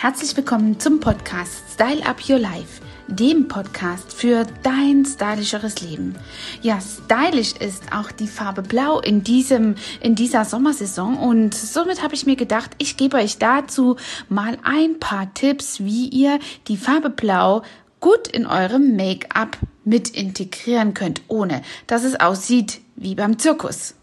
Herzlich willkommen zum Podcast Style Up Your Life, dem Podcast für dein stylischeres Leben. Ja, stylisch ist auch die Farbe Blau in diesem in dieser Sommersaison und somit habe ich mir gedacht, ich gebe euch dazu mal ein paar Tipps, wie ihr die Farbe Blau gut in eurem Make-up mit integrieren könnt, ohne dass es aussieht wie beim Zirkus.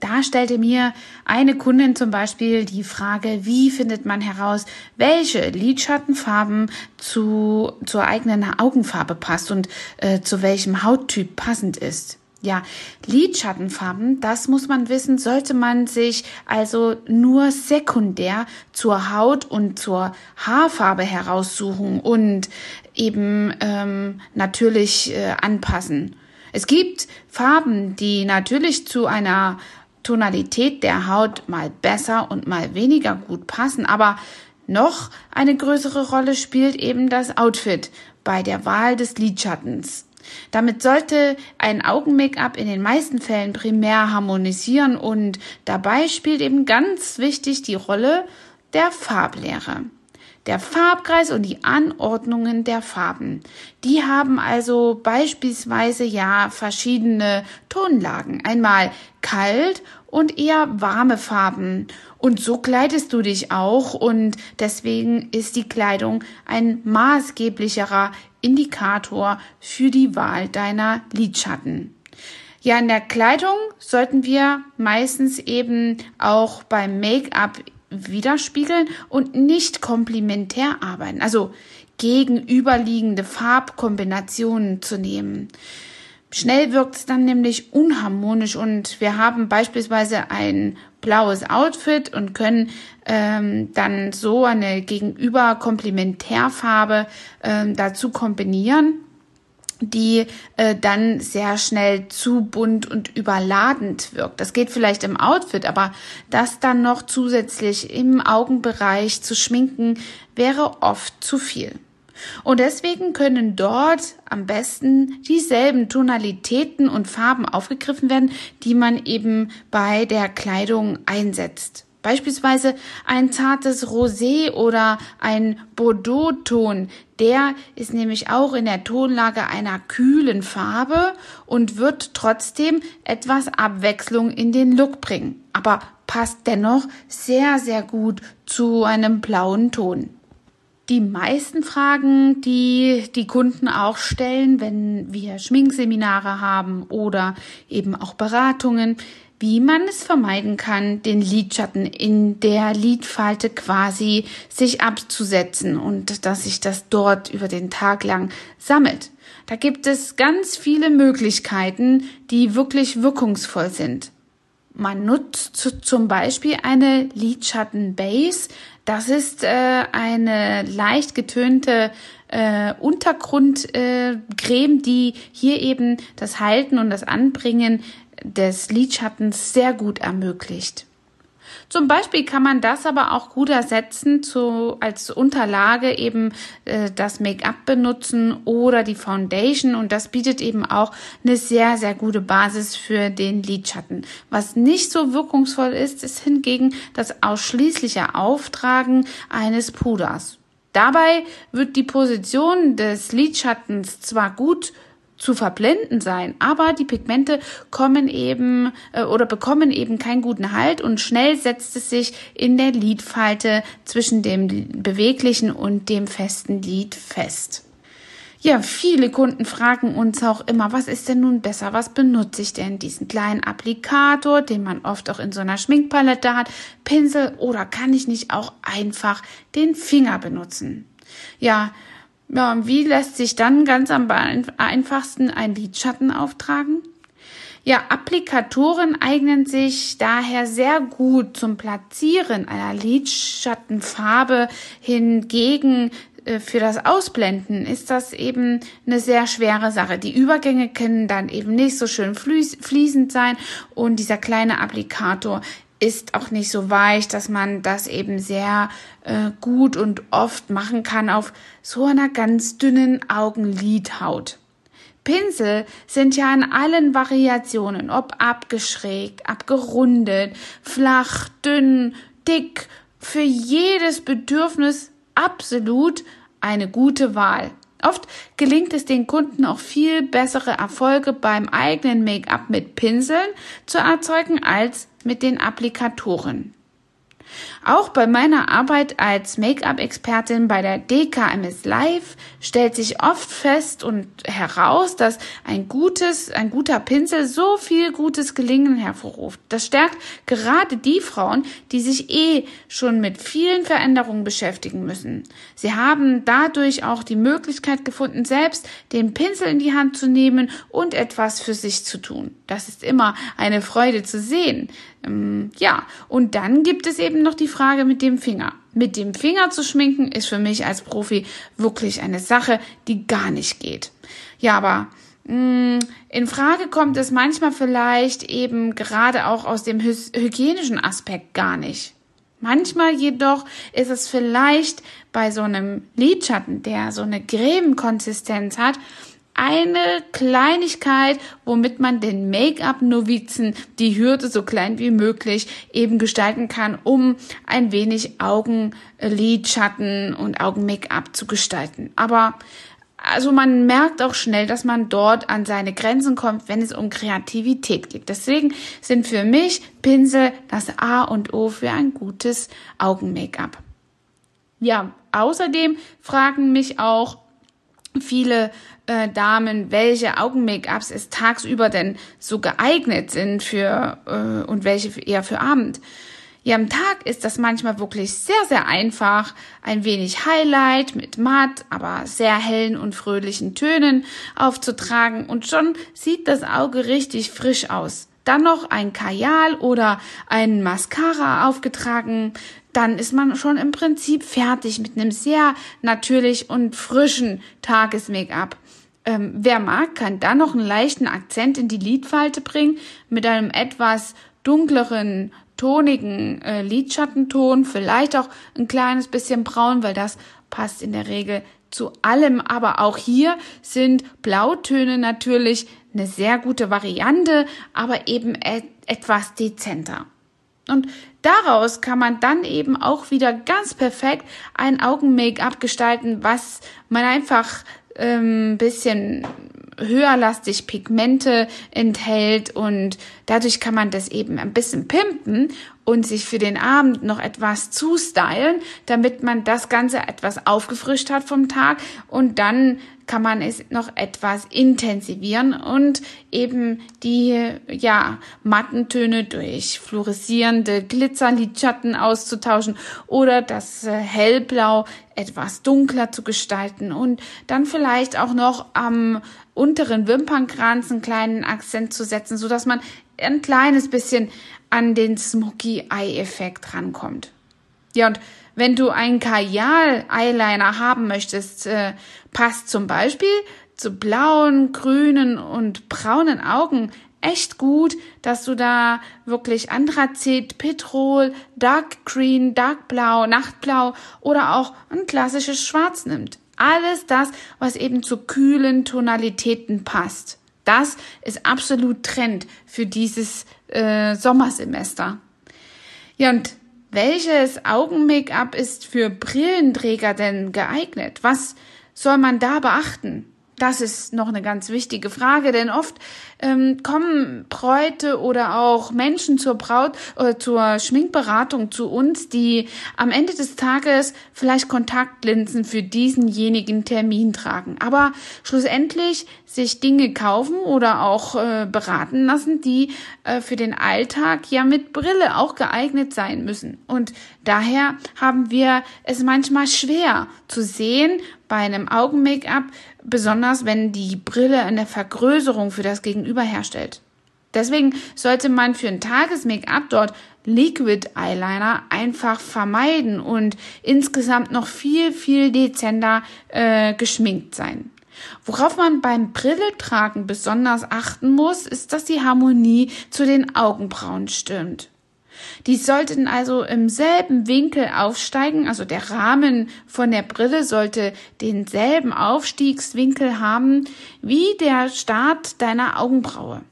Da stellte mir eine Kundin zum Beispiel die Frage, wie findet man heraus, welche Lidschattenfarben zu, zur eigenen Augenfarbe passt und äh, zu welchem Hauttyp passend ist. Ja, Lidschattenfarben, das muss man wissen, sollte man sich also nur sekundär zur Haut und zur Haarfarbe heraussuchen und eben ähm, natürlich äh, anpassen. Es gibt Farben, die natürlich zu einer Tonalität der Haut mal besser und mal weniger gut passen, aber noch eine größere Rolle spielt eben das Outfit bei der Wahl des Lidschattens. Damit sollte ein Augen-Make-up in den meisten Fällen primär harmonisieren und dabei spielt eben ganz wichtig die Rolle der Farblehre der Farbkreis und die Anordnungen der Farben. Die haben also beispielsweise ja verschiedene Tonlagen. Einmal kalt und eher warme Farben. Und so kleidest du dich auch und deswegen ist die Kleidung ein maßgeblicherer Indikator für die Wahl deiner Lidschatten. Ja, in der Kleidung sollten wir meistens eben auch beim Make-up widerspiegeln und nicht komplementär arbeiten, also gegenüberliegende Farbkombinationen zu nehmen. Schnell wirkt es dann nämlich unharmonisch und wir haben beispielsweise ein blaues Outfit und können ähm, dann so eine gegenüber Komplementärfarbe ähm, dazu kombinieren die äh, dann sehr schnell zu bunt und überladend wirkt. Das geht vielleicht im Outfit, aber das dann noch zusätzlich im Augenbereich zu schminken, wäre oft zu viel. Und deswegen können dort am besten dieselben Tonalitäten und Farben aufgegriffen werden, die man eben bei der Kleidung einsetzt. Beispielsweise ein zartes Rosé oder ein Bordeaux-Ton. Der ist nämlich auch in der Tonlage einer kühlen Farbe und wird trotzdem etwas Abwechslung in den Look bringen. Aber passt dennoch sehr, sehr gut zu einem blauen Ton. Die meisten Fragen, die die Kunden auch stellen, wenn wir Schminkseminare haben oder eben auch Beratungen, wie man es vermeiden kann, den Lidschatten in der Lidfalte quasi sich abzusetzen und dass sich das dort über den Tag lang sammelt. Da gibt es ganz viele Möglichkeiten, die wirklich wirkungsvoll sind. Man nutzt zum Beispiel eine Lidschattenbase. Das ist äh, eine leicht getönte äh, Untergrundcreme, äh, die hier eben das Halten und das Anbringen des Lidschattens sehr gut ermöglicht. Zum Beispiel kann man das aber auch gut ersetzen zu, als Unterlage eben äh, das Make-up benutzen oder die Foundation und das bietet eben auch eine sehr, sehr gute Basis für den Lidschatten. Was nicht so wirkungsvoll ist, ist hingegen das ausschließliche Auftragen eines Puders. Dabei wird die Position des Lidschattens zwar gut zu verblenden sein, aber die Pigmente kommen eben äh, oder bekommen eben keinen guten Halt und schnell setzt es sich in der Lidfalte zwischen dem beweglichen und dem festen Lid fest. Ja, viele Kunden fragen uns auch immer, was ist denn nun besser? Was benutze ich denn? Diesen kleinen Applikator, den man oft auch in so einer Schminkpalette hat, Pinsel oder kann ich nicht auch einfach den Finger benutzen? Ja, ja, und wie lässt sich dann ganz am einfachsten ein Lidschatten auftragen? Ja, Applikatoren eignen sich daher sehr gut zum Platzieren einer Lidschattenfarbe. Hingegen äh, für das Ausblenden ist das eben eine sehr schwere Sache. Die Übergänge können dann eben nicht so schön fließend sein und dieser kleine Applikator ist auch nicht so weich, dass man das eben sehr äh, gut und oft machen kann auf so einer ganz dünnen Augenlidhaut. Pinsel sind ja in allen Variationen, ob abgeschrägt, abgerundet, flach, dünn, dick, für jedes Bedürfnis absolut eine gute Wahl. Oft gelingt es den Kunden auch viel bessere Erfolge beim eigenen Make-up mit Pinseln zu erzeugen als mit den Applikatoren. Auch bei meiner Arbeit als Make-up-Expertin bei der DKMS Live stellt sich oft fest und heraus, dass ein gutes, ein guter Pinsel so viel gutes Gelingen hervorruft. Das stärkt gerade die Frauen, die sich eh schon mit vielen Veränderungen beschäftigen müssen. Sie haben dadurch auch die Möglichkeit gefunden, selbst den Pinsel in die Hand zu nehmen und etwas für sich zu tun. Das ist immer eine Freude zu sehen. Ähm, ja, und dann gibt es eben noch die Frage mit dem Finger. Mit dem Finger zu schminken ist für mich als Profi wirklich eine Sache, die gar nicht geht. Ja, aber mm, in Frage kommt es manchmal vielleicht eben gerade auch aus dem hygienischen Aspekt gar nicht. Manchmal jedoch ist es vielleicht bei so einem Lidschatten, der so eine Cremekonsistenz hat, eine Kleinigkeit, womit man den Make-up-Novizen die Hürde so klein wie möglich eben gestalten kann, um ein wenig Augenlidschatten und Augen-Make-up zu gestalten. Aber also man merkt auch schnell, dass man dort an seine Grenzen kommt, wenn es um Kreativität geht. Deswegen sind für mich Pinsel das A und O für ein gutes Augen-Make-up. Ja, außerdem fragen mich auch viele äh, Damen, welche Augen-Make-ups es tagsüber denn so geeignet sind für äh, und welche eher für Abend. Ja, am Tag ist das manchmal wirklich sehr, sehr einfach. Ein wenig Highlight mit matt, aber sehr hellen und fröhlichen Tönen aufzutragen und schon sieht das Auge richtig frisch aus. Dann noch ein Kajal oder ein Mascara aufgetragen, dann ist man schon im Prinzip fertig mit einem sehr natürlich und frischen Tages-Make-up. Ähm, wer mag, kann dann noch einen leichten Akzent in die Lidfalte bringen mit einem etwas dunkleren, tonigen äh, Lidschattenton, vielleicht auch ein kleines bisschen braun, weil das passt in der Regel zu allem. Aber auch hier sind Blautöne natürlich eine sehr gute Variante, aber eben et etwas dezenter. Und daraus kann man dann eben auch wieder ganz perfekt ein Augen-Make-up gestalten, was man einfach ähm, bisschen höherlastig Pigmente enthält und dadurch kann man das eben ein bisschen pimpen und sich für den Abend noch etwas zustylen, damit man das Ganze etwas aufgefrischt hat vom Tag. Und dann kann man es noch etwas intensivieren und eben die ja matten Töne durch fluoreszierende Glitzerlidschatten auszutauschen oder das äh, hellblau etwas dunkler zu gestalten und dann vielleicht auch noch am unteren Wimpernkranz einen kleinen Akzent zu setzen, so dass man ein kleines bisschen an den Smoky Eye Effekt rankommt. Ja, und wenn du einen Kajal-Eyeliner haben möchtest, äh, passt zum Beispiel zu blauen, grünen und braunen Augen echt gut, dass du da wirklich Anthrazit, Petrol, Dark Green, Dark Blau, Nachtblau oder auch ein klassisches Schwarz nimmt. Alles das, was eben zu kühlen Tonalitäten passt. Das ist absolut Trend für dieses äh, Sommersemester. Ja, und welches Augen-Make-up ist für Brillenträger denn geeignet? Was soll man da beachten? Das ist noch eine ganz wichtige Frage, denn oft ähm, kommen Bräute oder auch Menschen zur Braut oder zur Schminkberatung zu uns, die am Ende des Tages vielleicht Kontaktlinsen für diesenjenigen Termin tragen, aber schlussendlich sich Dinge kaufen oder auch äh, beraten lassen, die äh, für den Alltag ja mit Brille auch geeignet sein müssen. Und daher haben wir es manchmal schwer zu sehen bei einem Augen-Make-up, besonders wenn die Brille eine Vergrößerung für das Gegenüber herstellt. Deswegen sollte man für ein Tages-Make-up dort Liquid Eyeliner einfach vermeiden und insgesamt noch viel, viel dezenter äh, geschminkt sein. Worauf man beim Brilletragen besonders achten muss, ist, dass die Harmonie zu den Augenbrauen stimmt. Die sollten also im selben Winkel aufsteigen, also der Rahmen von der Brille sollte denselben Aufstiegswinkel haben wie der Start deiner Augenbraue.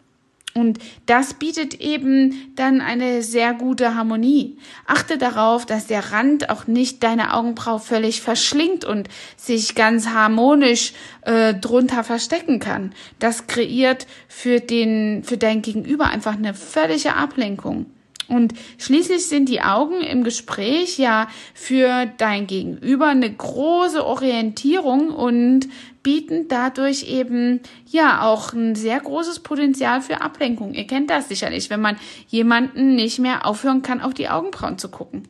Und das bietet eben dann eine sehr gute Harmonie. Achte darauf, dass der Rand auch nicht deine Augenbraue völlig verschlingt und sich ganz harmonisch äh, drunter verstecken kann. Das kreiert für den, für dein Gegenüber einfach eine völlige Ablenkung. Und schließlich sind die Augen im Gespräch ja für dein Gegenüber eine große Orientierung und bieten dadurch eben ja auch ein sehr großes Potenzial für Ablenkung. Ihr kennt das sicherlich, wenn man jemanden nicht mehr aufhören kann, auf die Augenbrauen zu gucken.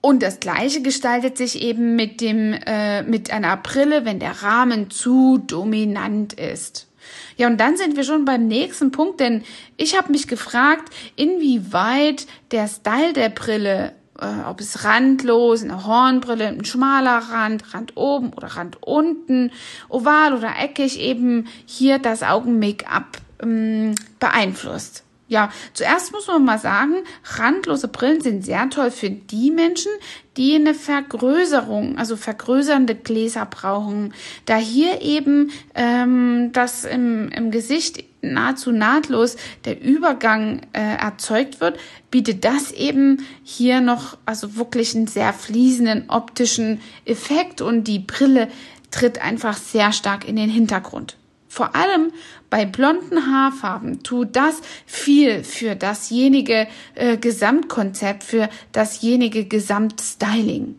Und das Gleiche gestaltet sich eben mit dem äh, mit einer Brille, wenn der Rahmen zu dominant ist. Ja, und dann sind wir schon beim nächsten Punkt, denn ich habe mich gefragt, inwieweit der Style der Brille, äh, ob es randlos, eine Hornbrille, ein schmaler Rand, Rand oben oder Rand unten, oval oder eckig eben hier das Augen-Make-up ähm, beeinflusst. Ja, zuerst muss man mal sagen, randlose Brillen sind sehr toll für die Menschen, die eine Vergrößerung, also vergrößernde Gläser brauchen. Da hier eben ähm, das im, im Gesicht nahezu nahtlos der Übergang äh, erzeugt wird, bietet das eben hier noch also wirklich einen sehr fließenden optischen Effekt und die Brille tritt einfach sehr stark in den Hintergrund. Vor allem bei blonden Haarfarben tut das viel für dasjenige äh, Gesamtkonzept, für dasjenige Gesamtstyling.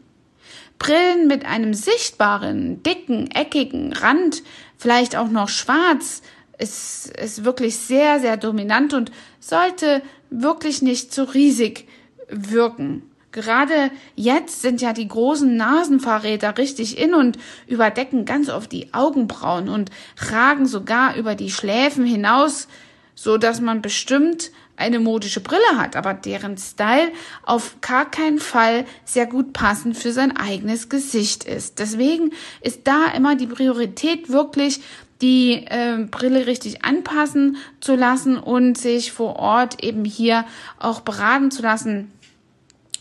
Brillen mit einem sichtbaren, dicken, eckigen Rand, vielleicht auch noch schwarz, ist, ist wirklich sehr, sehr dominant und sollte wirklich nicht zu riesig wirken. Gerade jetzt sind ja die großen Nasenfahrräder richtig in und überdecken ganz oft die Augenbrauen und ragen sogar über die Schläfen hinaus, so dass man bestimmt eine modische Brille hat, aber deren Style auf gar keinen Fall sehr gut passend für sein eigenes Gesicht ist. Deswegen ist da immer die Priorität wirklich die äh, Brille richtig anpassen zu lassen und sich vor Ort eben hier auch beraten zu lassen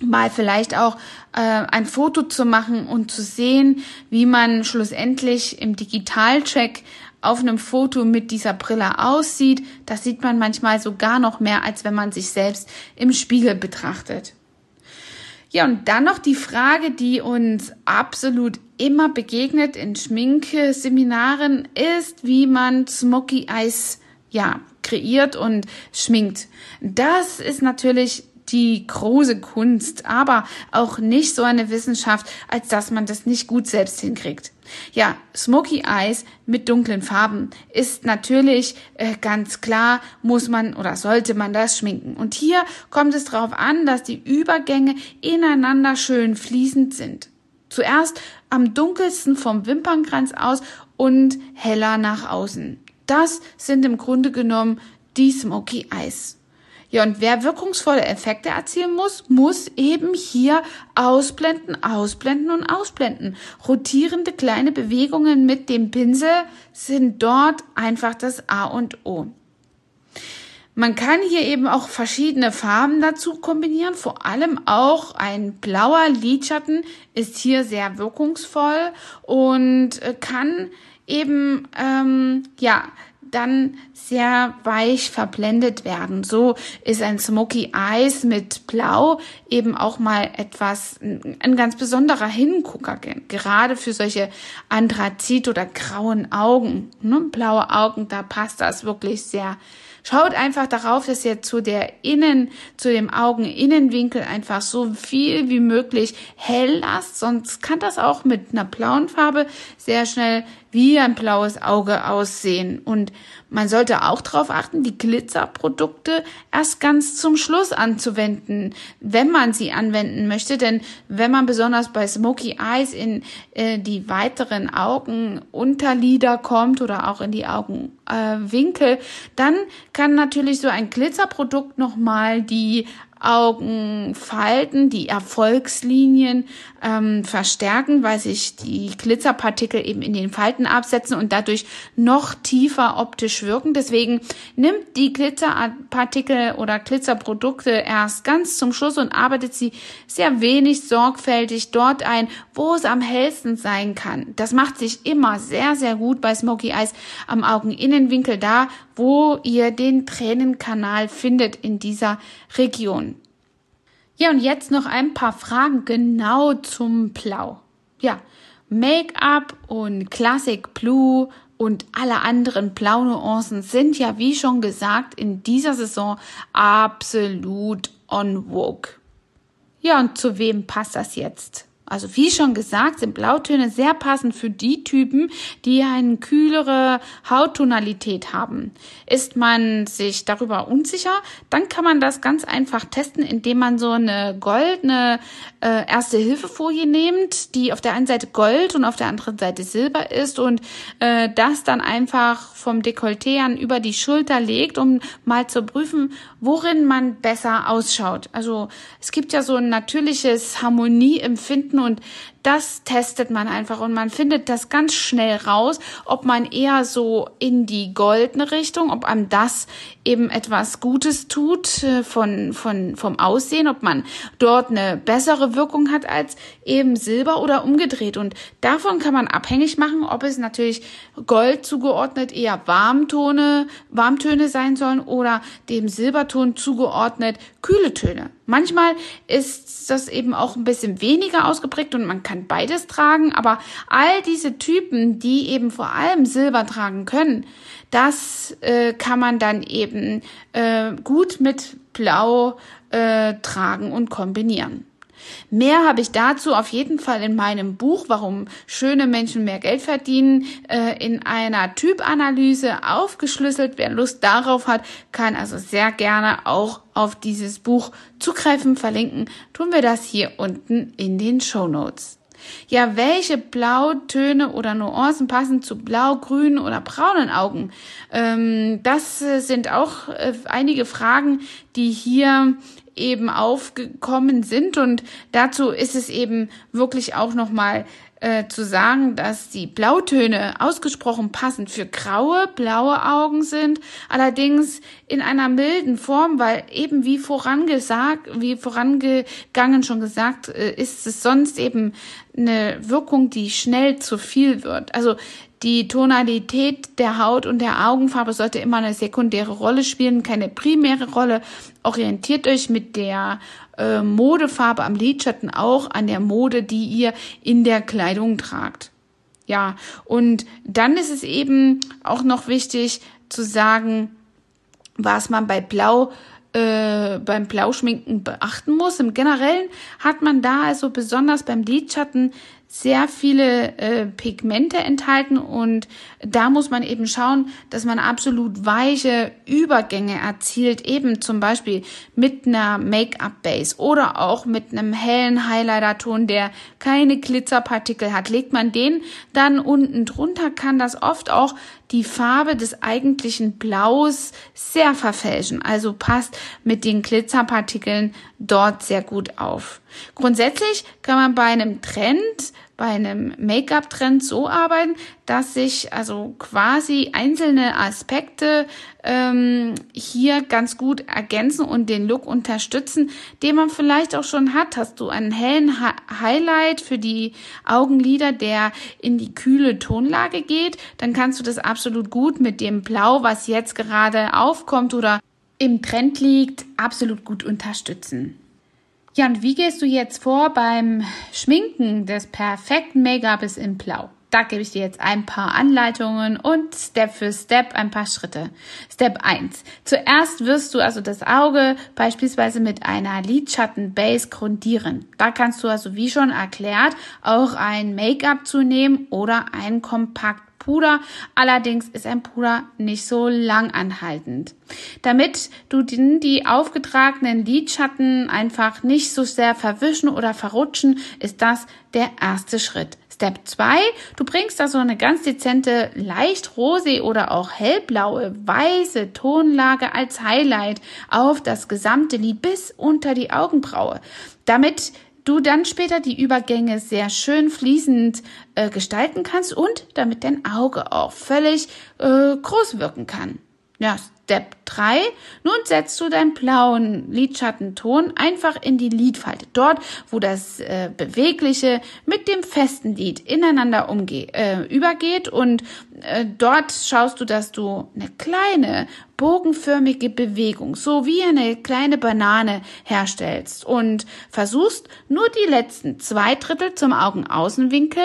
mal vielleicht auch äh, ein Foto zu machen und zu sehen, wie man schlussendlich im Digitalcheck auf einem Foto mit dieser Brille aussieht. Das sieht man manchmal sogar noch mehr, als wenn man sich selbst im Spiegel betrachtet. Ja, und dann noch die Frage, die uns absolut immer begegnet in Schminkseminaren, ist, wie man Smoky Eyes ja, kreiert und schminkt. Das ist natürlich die große Kunst, aber auch nicht so eine Wissenschaft, als dass man das nicht gut selbst hinkriegt. Ja, Smoky Eyes mit dunklen Farben ist natürlich äh, ganz klar, muss man oder sollte man das schminken. Und hier kommt es darauf an, dass die Übergänge ineinander schön fließend sind. Zuerst am dunkelsten vom Wimpernkranz aus und heller nach außen. Das sind im Grunde genommen die Smoky Eyes. Ja, und wer wirkungsvolle Effekte erzielen muss, muss eben hier ausblenden, ausblenden und ausblenden. Rotierende kleine Bewegungen mit dem Pinsel sind dort einfach das A und O. Man kann hier eben auch verschiedene Farben dazu kombinieren. Vor allem auch ein blauer Lidschatten ist hier sehr wirkungsvoll und kann eben ähm, ja dann sehr weich verblendet werden. So ist ein Smoky Eyes mit Blau eben auch mal etwas, ein ganz besonderer Hingucker, gerade für solche Anthrazit- oder grauen Augen. Ne? Blaue Augen, da passt das wirklich sehr Schaut einfach darauf, dass ihr zu der Innen, zu dem Augeninnenwinkel einfach so viel wie möglich hell lasst, sonst kann das auch mit einer blauen Farbe sehr schnell wie ein blaues Auge aussehen. Und man sollte auch darauf achten, die Glitzerprodukte erst ganz zum Schluss anzuwenden, wenn man sie anwenden möchte. Denn wenn man besonders bei Smoky Eyes in äh, die weiteren Augenunterlider kommt oder auch in die Augenwinkel, äh, dann kann natürlich so ein Glitzerprodukt nochmal die Augenfalten, die Erfolgslinien ähm, verstärken, weil sich die Glitzerpartikel eben in den Falten absetzen und dadurch noch tiefer optisch wirken. Deswegen nimmt die Glitzerpartikel oder Glitzerprodukte erst ganz zum Schluss und arbeitet sie sehr wenig sorgfältig dort ein, wo es am hellsten sein kann. Das macht sich immer sehr, sehr gut bei Smoky Eyes am Augeninnenwinkel da, wo ihr den Tränenkanal findet in dieser Region. Ja, und jetzt noch ein paar Fragen genau zum Blau. Ja, Make-up und Classic Blue und alle anderen Blaunuancen sind ja, wie schon gesagt, in dieser Saison absolut on vogue. Ja, und zu wem passt das jetzt? Also wie schon gesagt, sind Blautöne sehr passend für die Typen, die eine kühlere Hauttonalität haben. Ist man sich darüber unsicher, dann kann man das ganz einfach testen, indem man so eine goldene äh, Erste-Hilfe-Folie nimmt, die auf der einen Seite Gold und auf der anderen Seite Silber ist und äh, das dann einfach vom Dekolleté an über die Schulter legt, um mal zu prüfen, worin man besser ausschaut. Also es gibt ja so ein natürliches Harmonieempfinden finden und das testet man einfach und man findet das ganz schnell raus, ob man eher so in die goldene Richtung, ob einem das eben etwas Gutes tut äh, von, von, vom Aussehen, ob man dort eine bessere Wirkung hat als eben Silber oder umgedreht. Und davon kann man abhängig machen, ob es natürlich Gold zugeordnet eher Warmtone, Warmtöne sein sollen oder dem Silberton zugeordnet kühle Töne. Manchmal ist das eben auch ein bisschen weniger ausgeprägt und man kann beides tragen, aber all diese Typen, die eben vor allem Silber tragen können, das äh, kann man dann eben äh, gut mit Blau äh, tragen und kombinieren. Mehr habe ich dazu auf jeden Fall in meinem Buch, warum schöne Menschen mehr Geld verdienen, äh, in einer Typanalyse aufgeschlüsselt. Wer Lust darauf hat, kann also sehr gerne auch auf dieses Buch zugreifen. Verlinken tun wir das hier unten in den Show Notes. Ja, welche Blautöne oder Nuancen passen zu blau, grünen oder braunen Augen? Ähm, das sind auch äh, einige Fragen, die hier eben aufgekommen sind und dazu ist es eben wirklich auch noch mal äh, zu sagen, dass die Blautöne ausgesprochen passend für graue, blaue Augen sind, allerdings in einer milden Form, weil eben wie vorangesagt, wie vorangegangen schon gesagt, äh, ist es sonst eben eine Wirkung, die schnell zu viel wird. Also die Tonalität der Haut und der Augenfarbe sollte immer eine sekundäre Rolle spielen, keine primäre Rolle. Orientiert euch mit der äh, Modefarbe am Lidschatten auch an der Mode, die ihr in der Kleidung tragt. Ja, und dann ist es eben auch noch wichtig zu sagen, was man bei Blau äh, beim Blauschminken beachten muss. Im Generellen hat man da also besonders beim Lidschatten sehr viele äh, Pigmente enthalten und da muss man eben schauen, dass man absolut weiche Übergänge erzielt, eben zum Beispiel mit einer Make-up-Base oder auch mit einem hellen Highlighter-Ton, der keine Glitzerpartikel hat. Legt man den dann unten drunter, kann das oft auch die Farbe des eigentlichen Blaus sehr verfälschen. Also passt mit den Glitzerpartikeln dort sehr gut auf. Grundsätzlich kann man bei einem Trend bei einem Make-up-Trend so arbeiten, dass sich also quasi einzelne Aspekte ähm, hier ganz gut ergänzen und den Look unterstützen, den man vielleicht auch schon hat. Hast du einen hellen ha Highlight für die Augenlider, der in die kühle Tonlage geht, dann kannst du das absolut gut mit dem Blau, was jetzt gerade aufkommt oder im Trend liegt, absolut gut unterstützen. Ja, und wie gehst du jetzt vor beim Schminken des perfekten Make-ups in Blau? Da gebe ich dir jetzt ein paar Anleitungen und Step für Step ein paar Schritte. Step 1. Zuerst wirst du also das Auge beispielsweise mit einer Lidschatten-Base grundieren. Da kannst du also, wie schon erklärt, auch ein Make-up zu nehmen oder ein Kompakt Puder. Allerdings ist ein Puder nicht so lang anhaltend. Damit du die aufgetragenen Lidschatten einfach nicht so sehr verwischen oder verrutschen, ist das der erste Schritt. Step 2, du bringst da so eine ganz dezente, leicht rosé oder auch hellblaue, weiße Tonlage als Highlight auf das gesamte Lid bis unter die Augenbraue. Damit du dann später die Übergänge sehr schön fließend äh, gestalten kannst und damit dein Auge auch völlig äh, groß wirken kann. Ja, Step 3. Nun setzt du deinen blauen Lidschattenton einfach in die Lidfalte. Dort, wo das äh, bewegliche mit dem festen Lid ineinander umge äh, übergeht und äh, dort schaust du, dass du eine kleine bogenförmige Bewegung, so wie eine kleine Banane herstellst und versuchst nur die letzten zwei Drittel zum Augenaußenwinkel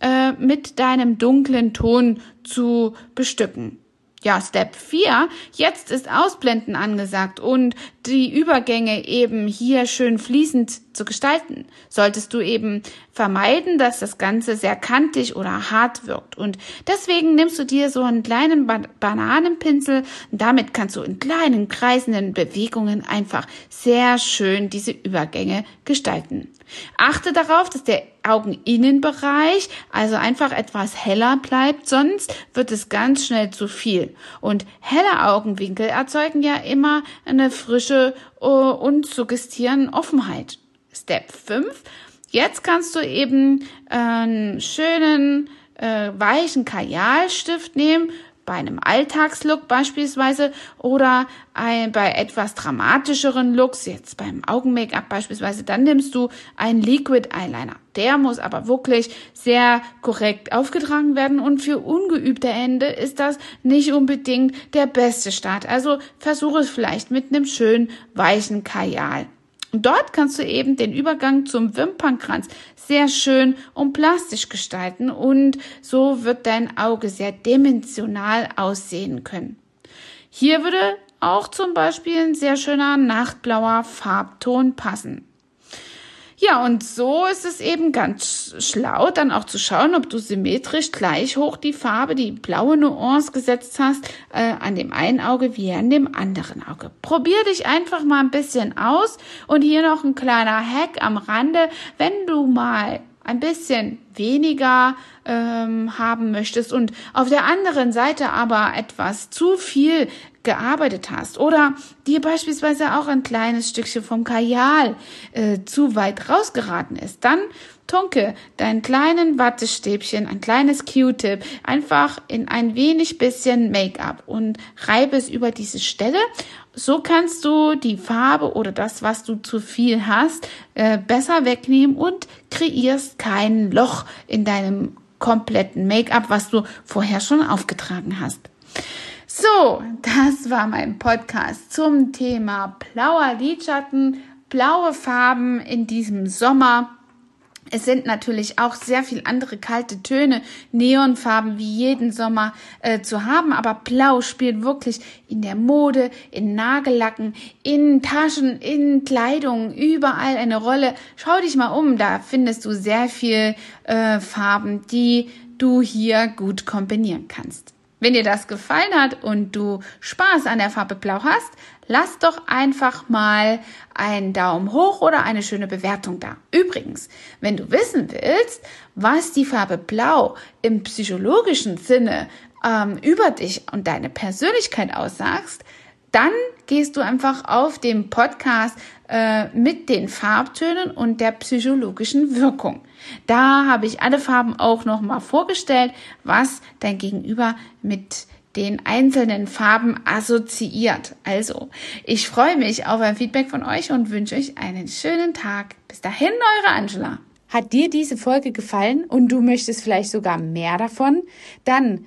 äh, mit deinem dunklen Ton zu bestücken ja, Step 4, jetzt ist Ausblenden angesagt und die Übergänge eben hier schön fließend zu gestalten. Solltest du eben vermeiden, dass das Ganze sehr kantig oder hart wirkt. Und deswegen nimmst du dir so einen kleinen ba Bananenpinsel und damit kannst du in kleinen kreisenden Bewegungen einfach sehr schön diese Übergänge gestalten. Achte darauf, dass der Augeninnenbereich also einfach etwas heller bleibt, sonst wird es ganz schnell zu viel. Und helle Augenwinkel erzeugen ja immer eine frische uh, und suggestieren Offenheit. Step 5. Jetzt kannst du eben einen schönen äh, weichen Kajalstift nehmen bei einem Alltagslook beispielsweise oder bei etwas dramatischeren Looks, jetzt beim Augen-Make-up beispielsweise, dann nimmst du einen Liquid Eyeliner. Der muss aber wirklich sehr korrekt aufgetragen werden und für ungeübte Hände ist das nicht unbedingt der beste Start. Also versuche es vielleicht mit einem schönen weichen Kajal. Und dort kannst du eben den Übergang zum Wimpernkranz sehr schön und plastisch gestalten und so wird dein Auge sehr dimensional aussehen können. Hier würde auch zum Beispiel ein sehr schöner nachtblauer Farbton passen. Ja, und so ist es eben ganz schlau, dann auch zu schauen, ob du symmetrisch gleich hoch die Farbe, die blaue Nuance gesetzt hast, äh, an dem einen Auge wie an dem anderen Auge. Probier dich einfach mal ein bisschen aus und hier noch ein kleiner Hack am Rande, wenn du mal ein bisschen weniger ähm, haben möchtest und auf der anderen Seite aber etwas zu viel gearbeitet hast oder dir beispielsweise auch ein kleines Stückchen vom Kajal äh, zu weit rausgeraten ist, dann tunke dein kleinen Wattestäbchen, ein kleines Q-Tip einfach in ein wenig bisschen Make-up und reibe es über diese Stelle. So kannst du die Farbe oder das, was du zu viel hast, äh, besser wegnehmen und kreierst kein Loch in deinem kompletten Make-up, was du vorher schon aufgetragen hast. So, das war mein Podcast zum Thema blauer Lidschatten, blaue Farben in diesem Sommer. Es sind natürlich auch sehr viel andere kalte Töne, Neonfarben wie jeden Sommer äh, zu haben, aber Blau spielt wirklich in der Mode, in Nagellacken, in Taschen, in Kleidung, überall eine Rolle. Schau dich mal um, da findest du sehr viel äh, Farben, die du hier gut kombinieren kannst. Wenn dir das gefallen hat und du Spaß an der Farbe Blau hast, lass doch einfach mal einen Daumen hoch oder eine schöne Bewertung da. Übrigens, wenn du wissen willst, was die Farbe Blau im psychologischen Sinne ähm, über dich und deine Persönlichkeit aussagst, dann gehst du einfach auf den Podcast äh, mit den Farbtönen und der psychologischen Wirkung. Da habe ich alle Farben auch nochmal vorgestellt, was dein Gegenüber mit den einzelnen Farben assoziiert. Also, ich freue mich auf ein Feedback von euch und wünsche euch einen schönen Tag. Bis dahin, eure Angela. Hat dir diese Folge gefallen und du möchtest vielleicht sogar mehr davon? Dann